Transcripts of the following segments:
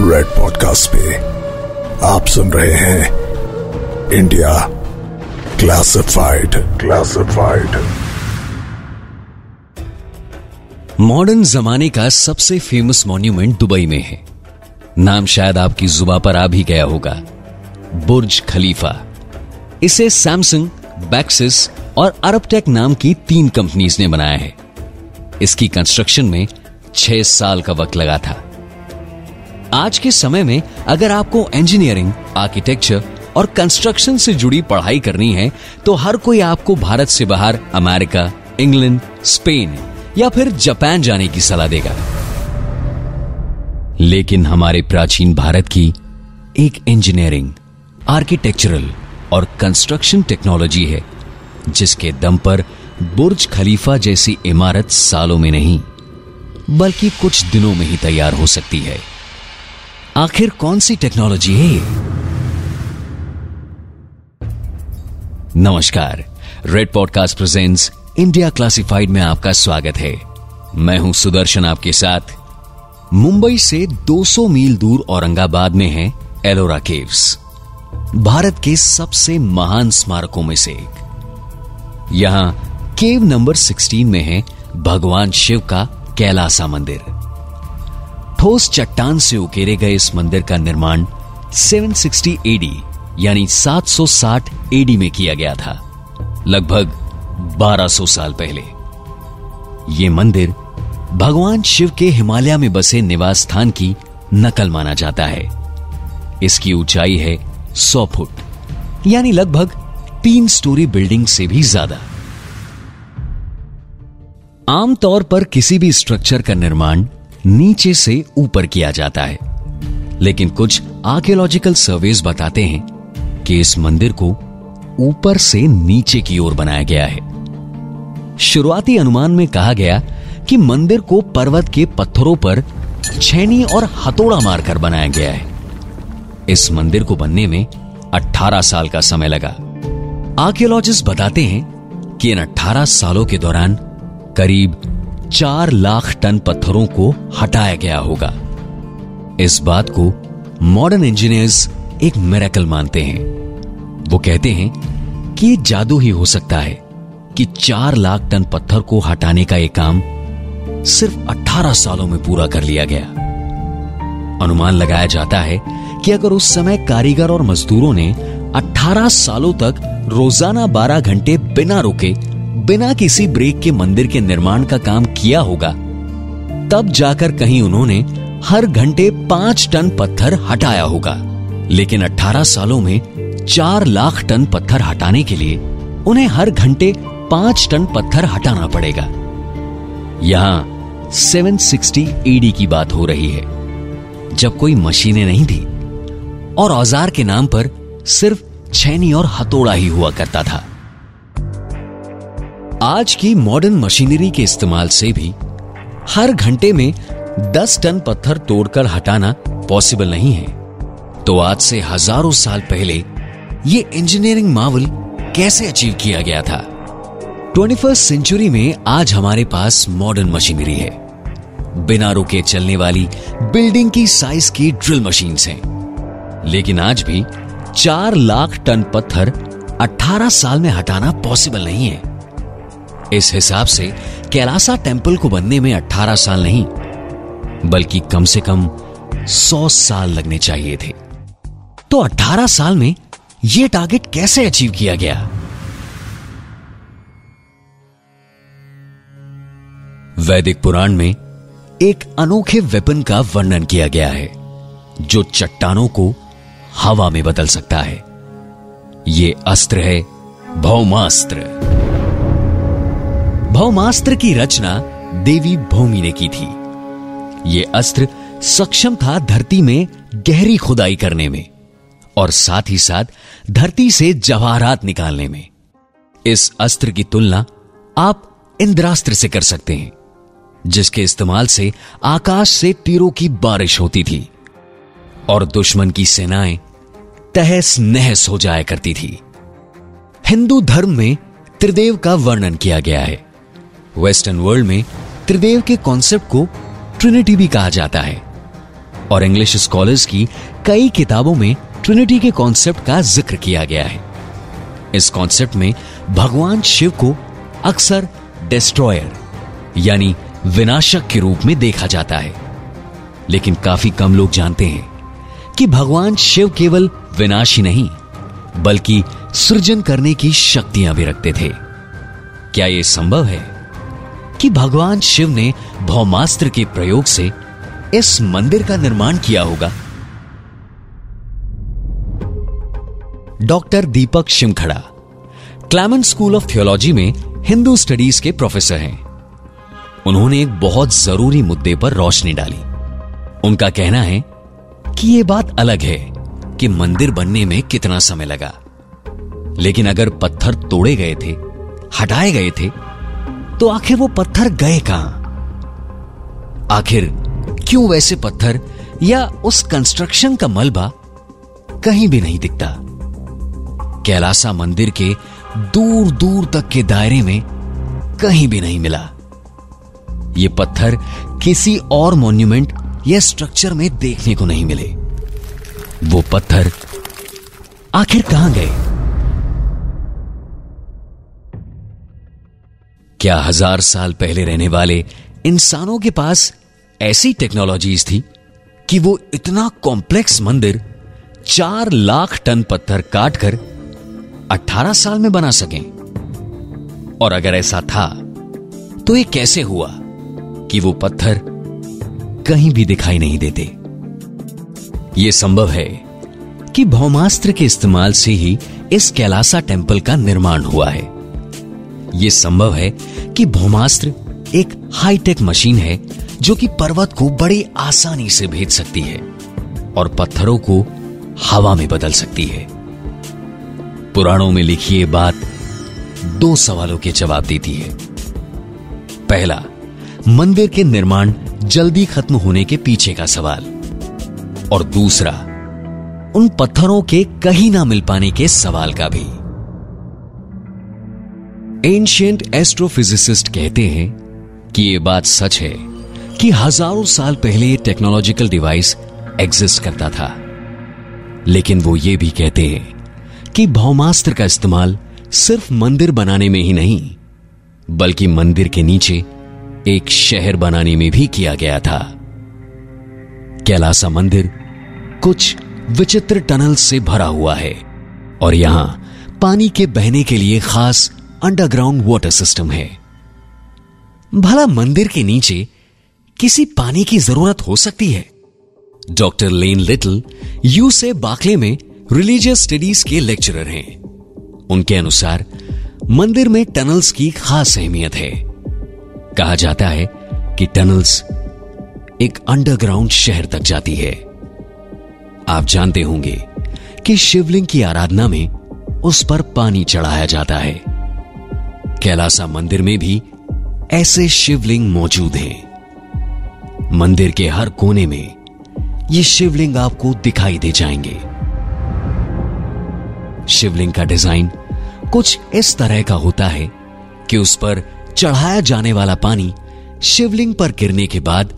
Red podcast पे आप सुन रहे हैं इंडिया क्लासिफाइड क्लासिफाइड मॉडर्न जमाने का सबसे फ़ेमस मॉन्यूमेंट दुबई में है नाम शायद आपकी जुबा पर आ भी गया होगा बुर्ज खलीफा इसे सैमसंग बैक्सिस और अरबटेक नाम की तीन कंपनीज़ ने बनाया है इसकी कंस्ट्रक्शन में छह साल का वक्त लगा था आज के समय में अगर आपको इंजीनियरिंग आर्किटेक्चर और कंस्ट्रक्शन से जुड़ी पढ़ाई करनी है तो हर कोई आपको भारत से बाहर अमेरिका, इंग्लैंड, स्पेन या फिर जापान जाने की सलाह देगा। लेकिन हमारे प्राचीन भारत की एक इंजीनियरिंग आर्किटेक्चरल और कंस्ट्रक्शन टेक्नोलॉजी है, जिसके दम पर बुर्ज खलीफा जैसी इमारत सालों में नहीं, बल्कि कुछ दिनों में ही तैयार हो सकती है। आखिर कौन सी टेक्नोलॉजी है नमस्कार Red podcast presents India classified में आपका स्वागत है। मैं हूँ सुदर्शन आपके साथ। मुंबई से 200 मील दूर औरंगाबाद में है एलोरा केव्स भारत के सबसे महान स्मारकों में से एक। यहाँ केव नंबर 16 में है भगवान शिव का कैलासा मंदिर। ठोस चट्टान से उकेरे गए इस मंदिर का निर्माण 760 एडी यानी 760 एडी में किया गया था, लगभग 1200 साल पहले। यह मंदिर भगवान शिव के हिमालय में बसे निवास स्थान की नकल माना जाता है। इसकी ऊंचाई है 100 फुट, यानी लगभग तीन स्टोरी बिल्डिंग से भी ज़्यादा। आमतौर पर किसी भी स्ट्रक्चर का निर्माण नीचे से ऊपर किया जाता है। लेकिन कुछ आर्कियोलॉजिकल सर्वेस बताते हैं कि इस मंदिर को ऊपर से नीचे की ओर बनाया गया है। शुरुआती अनुमान में कहा गया कि मंदिर को पर्वत के पत्थरों पर छेनी और हथौड़ा मारकर बनाया गया है। इस मंदिर को बनने में 18 साल का समय लगा। आर्कियोलॉजिस्ट बताते हैं कि इन 18 सालों के दौरान करीब चार लाख टन पत्थरों को हटाया गया होगा। इस बात को मॉडर्न इंजीनियर्स एक मेरेकल मानते हैं। वो कहते हैं कि ये जादू ही हो सकता है कि चार लाख टन पत्थर को हटाने का यह काम सिर्फ़ 18 सालों में पूरा कर लिया गया। अनुमान लगाया जाता है कि अगर उस समय कारीगर और मजदूरों ने 18 सालों तक रोज़ाना 12 घंटे बिना रुके बिना किसी ब्रेक के मंदिर के निर्माण का काम किया होगा, तब जाकर कहीं उन्होंने हर घंटे पाँच टन पत्थर हटाया होगा। लेकिन 18 सालों में चार लाख टन पत्थर हटाने के लिए उन्हें हर घंटे पाँच टन पत्थर हटाना पड़ेगा। यहाँ 760 एडी की बात हो रही है। जब कोई मशीनें नहीं थी, और औज़ार के नाम पर सिर्फ़ छेनी और हथोड़ा ही हुआ करता था। आज की मॉडर्न मशीनरी के इस्तेमाल से भी हर घंटे में 10 टन पत्थर तोड़कर हटाना पॉसिबल नहीं है। तो आज से हज़ारों साल पहले यह इंजीनियरिंग मावल कैसे अचीव किया गया था? ट्वेंटी फ़र्स्ट सेंचुरी में आज हमारे पास मॉडर्न मशीनरी है। बिना रुके चलने वाली बिल्डिंग की साइज़ की ड्रिल मशीन हैं। लेकिन आज भी चार लाख टन पत्थर 18 साल में हटाना पॉसिबल नहीं है। इस हिसाब से कैलासा टेंपल को बनने में 18 साल नहीं, बल्कि कम से कम 100 साल लगने चाहिए थे। तो 18 साल में यह टारगेट कैसे अचीव किया गया? वैदिक पुराण में एक अनोखे वेपन का वर्णन किया गया है, जो चट्टानों को हवा में बदल सकता है। यह अस्त्र है भौमास्त्र। भौमास्त्र की रचना देवी भूमि ने की थी। यह अस्त्र सक्षम था धरती में गहरी खुदाई करने में और साथ ही साथ धरती से जवाहरात निकालने में। इस अस्त्र की तुलना आप इंद्रास्त्र से कर सकते हैं, जिसके इस्तेमाल से आकाश से तीरों की बारिश होती थी और दुश्मन की सेनाएँ तहस नहस हो जाया करती थी। हिंदू धर्म में त्रिदेव का वर्णन किया गया है। वेस्टर्न वर्ल्ड में त्रिदेव के कॉन्सेप्ट को ट्रिनिटी भी कहा जाता है। और इंग्लिश स्कॉलर्स की कई किताबों में ट्रिनिटी के कॉन्सेप्ट का ज़िक्र किया गया है। इस कॉन्सेप्ट में भगवान शिव को अक्सर डिस्ट्रॉयर यानी विनाशक के रूप में देखा जाता है। लेकिन काफ़ी कम लोग जानते हैं कि भगवान शिव केवल विनाश ही नहीं, बल्कि सृजन करने की शक्तियाँ भी रखते थे। क्या यह संभव है? कि भगवान शिव ने भौमास्त्र के प्रयोग से इस मंदिर का निर्माण किया होगा। Doctor Deepak Shimkhada, Claremont school of theology में हिंदू स्टडीज़ के प्रोफेसर हैं। उन्होंने एक बहुत ज़रूरी मुद्दे पर रोशनी डाली। उनका कहना है कि यह बात अलग है कि मंदिर बनने में कितना समय लगा। लेकिन अगर पत्थर तोड़े गए थे, हटाए गए थे तो आखिर वो पत्थर गए कहाँ? आखिर क्यों वैसे पत्थर या उस कंस्ट्रक्शन का मलबा कहीं भी नहीं दिखता? कैलासा मंदिर के दूर दूर तक के दायरे में कहीं भी नहीं मिला। ये पत्थर किसी और मॉन्यूमेंट या स्ट्रक्चर में देखने को नहीं मिले। वो पत्थर आखिर कहाँ गए? क्या हज़ार साल पहले रहने वाले इंसानों के पास ऐसी टेक्नोलॉजीज़ थी कि वो इतना कॉम्प्लेक्स मंदिर चार लाख टन पत्थर काटकर 18 साल में बना सकें? और अगर ऐसा था तो ये कैसे हुआ कि वो पत्थर कहीं भी दिखाई नहीं देते? यह संभव है कि भौमास्त्र के इस्तेमाल से ही इस कैलासा टेंपल का निर्माण हुआ है। यह संभव है कि भौमास्त्र एक हाईटेक मशीन है जो कि पर्वत को बड़ी आसानी से भेज सकती है और पत्थरों को हवा में बदल सकती है। पुराणों में लिखी ये बात दो सवालों के जवाब देती है। पहला, मंदिर के निर्माण जल्दी खत्म होने के पीछे का सवाल। और दूसरा, उन पत्थरों के कहीं ना मिल पाने के सवाल का भी। एंशियंट एस्ट्रोफिजिसिस्ट कहते हैं कि यह बात सच है कि हज़ारों साल पहले ये टेक्नोलॉजिकल डिवाइस एग्जिस्ट करता था। लेकिन वो ये भी कहते हैं कि भौमास्त्र का इस्तेमाल सिर्फ़ मंदिर बनाने में ही नहीं, बल्कि मंदिर के नीचे एक शहर बनाने में भी किया गया था। कैलासा मंदिर कुछ विचित्र टनल से भरा हुआ है और यहाँ पानी के बहने के लिए खास अंडरग्राउंड वाटर सिस्टम है। भला मंदिर के नीचे किसी पानी की ज़रूरत हो सकती है? डॉक्टर लेन लिटिल यू से बाकले में रिलीजियस स्टडीज़ के लेक्चरर हैं। उनके अनुसार, मंदिर में टनल्स की खास अहमियत है। कहा जाता है कि टनल्स एक अंडरग्राउंड शहर तक जाती है। आप जानते होंगे कि शिवलिंग की आराधना में उस पर पानी चढ़ाया जाता है। कैलासा मंदिर में भी ऐसे शिवलिंग मौजूद हैं। मंदिर के हर कोने में ये शिवलिंग आपको दिखाई दे जाएँगे। शिवलिंग का डिज़ाइन कुछ इस तरह का होता है कि उस पर चढ़ाया जाने वाला पानी शिवलिंग पर गिरने के बाद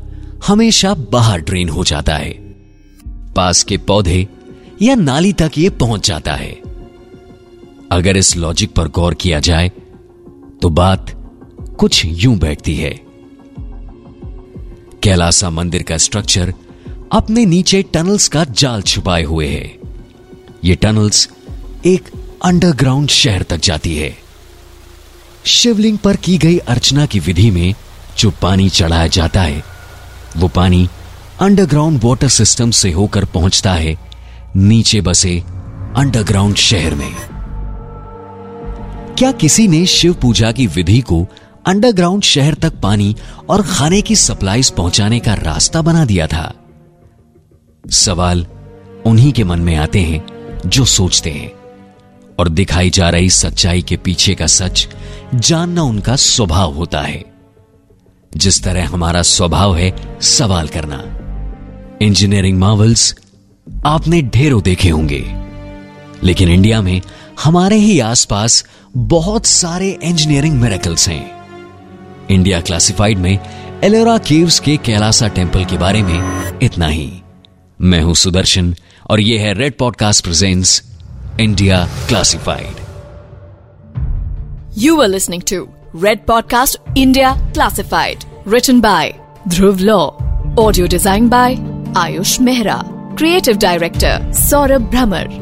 हमेशा बाहर ड्रेन हो जाता है। पास के पौधे या नाली तक ये पहुँच जाता है। अगर इस लॉजिक पर गौर किया जाए तो बात कुछ यूँ बैठती है। कैलासा मंदिर का स्ट्रक्चर अपने नीचे टनल्स का जाल छुपाए हुए है। ये टनल्स एक अंडरग्राउंड शहर तक जाती है। शिवलिंग पर की गई अर्चना की विधि में जो पानी चढ़ाया जाता है, वो पानी अंडरग्राउंड वाटर सिस्टम से होकर पहुँचता है, नीचे बसे अंडरग्राउंड शहर में। क्या किसी ने शिव पूजा की विधि को अंडरग्राउंड शहर तक पानी और खाने की सप्लाईज पहुँचाने का रास्ता बना दिया था? सवाल उन्हीं के मन में आते हैं जो सोचते हैं। और दिखाई जा रही सच्चाई के पीछे का सच जानना उनका स्वभाव होता है। जिस तरह हमारा स्वभाव है, सवाल करना। इंजीनियरिंग मावल्स आपने ढेरों देखे होंगे। लेकिन इंडिया में हमारे ही आसपास बहुत सारे इंजीनियरिंग मेरेकल्स हैं। इंडिया क्लासिफाइड में एलोरा केव्स के कैलासा टेंपल के बारे में इतना ही। मैं हूँ सुदर्शन और यह है Red podcast presents India classified you are listening to Red podcast India classified written by Dhruv law audio design by Ayush Mehra creative director Saurabh Bhramar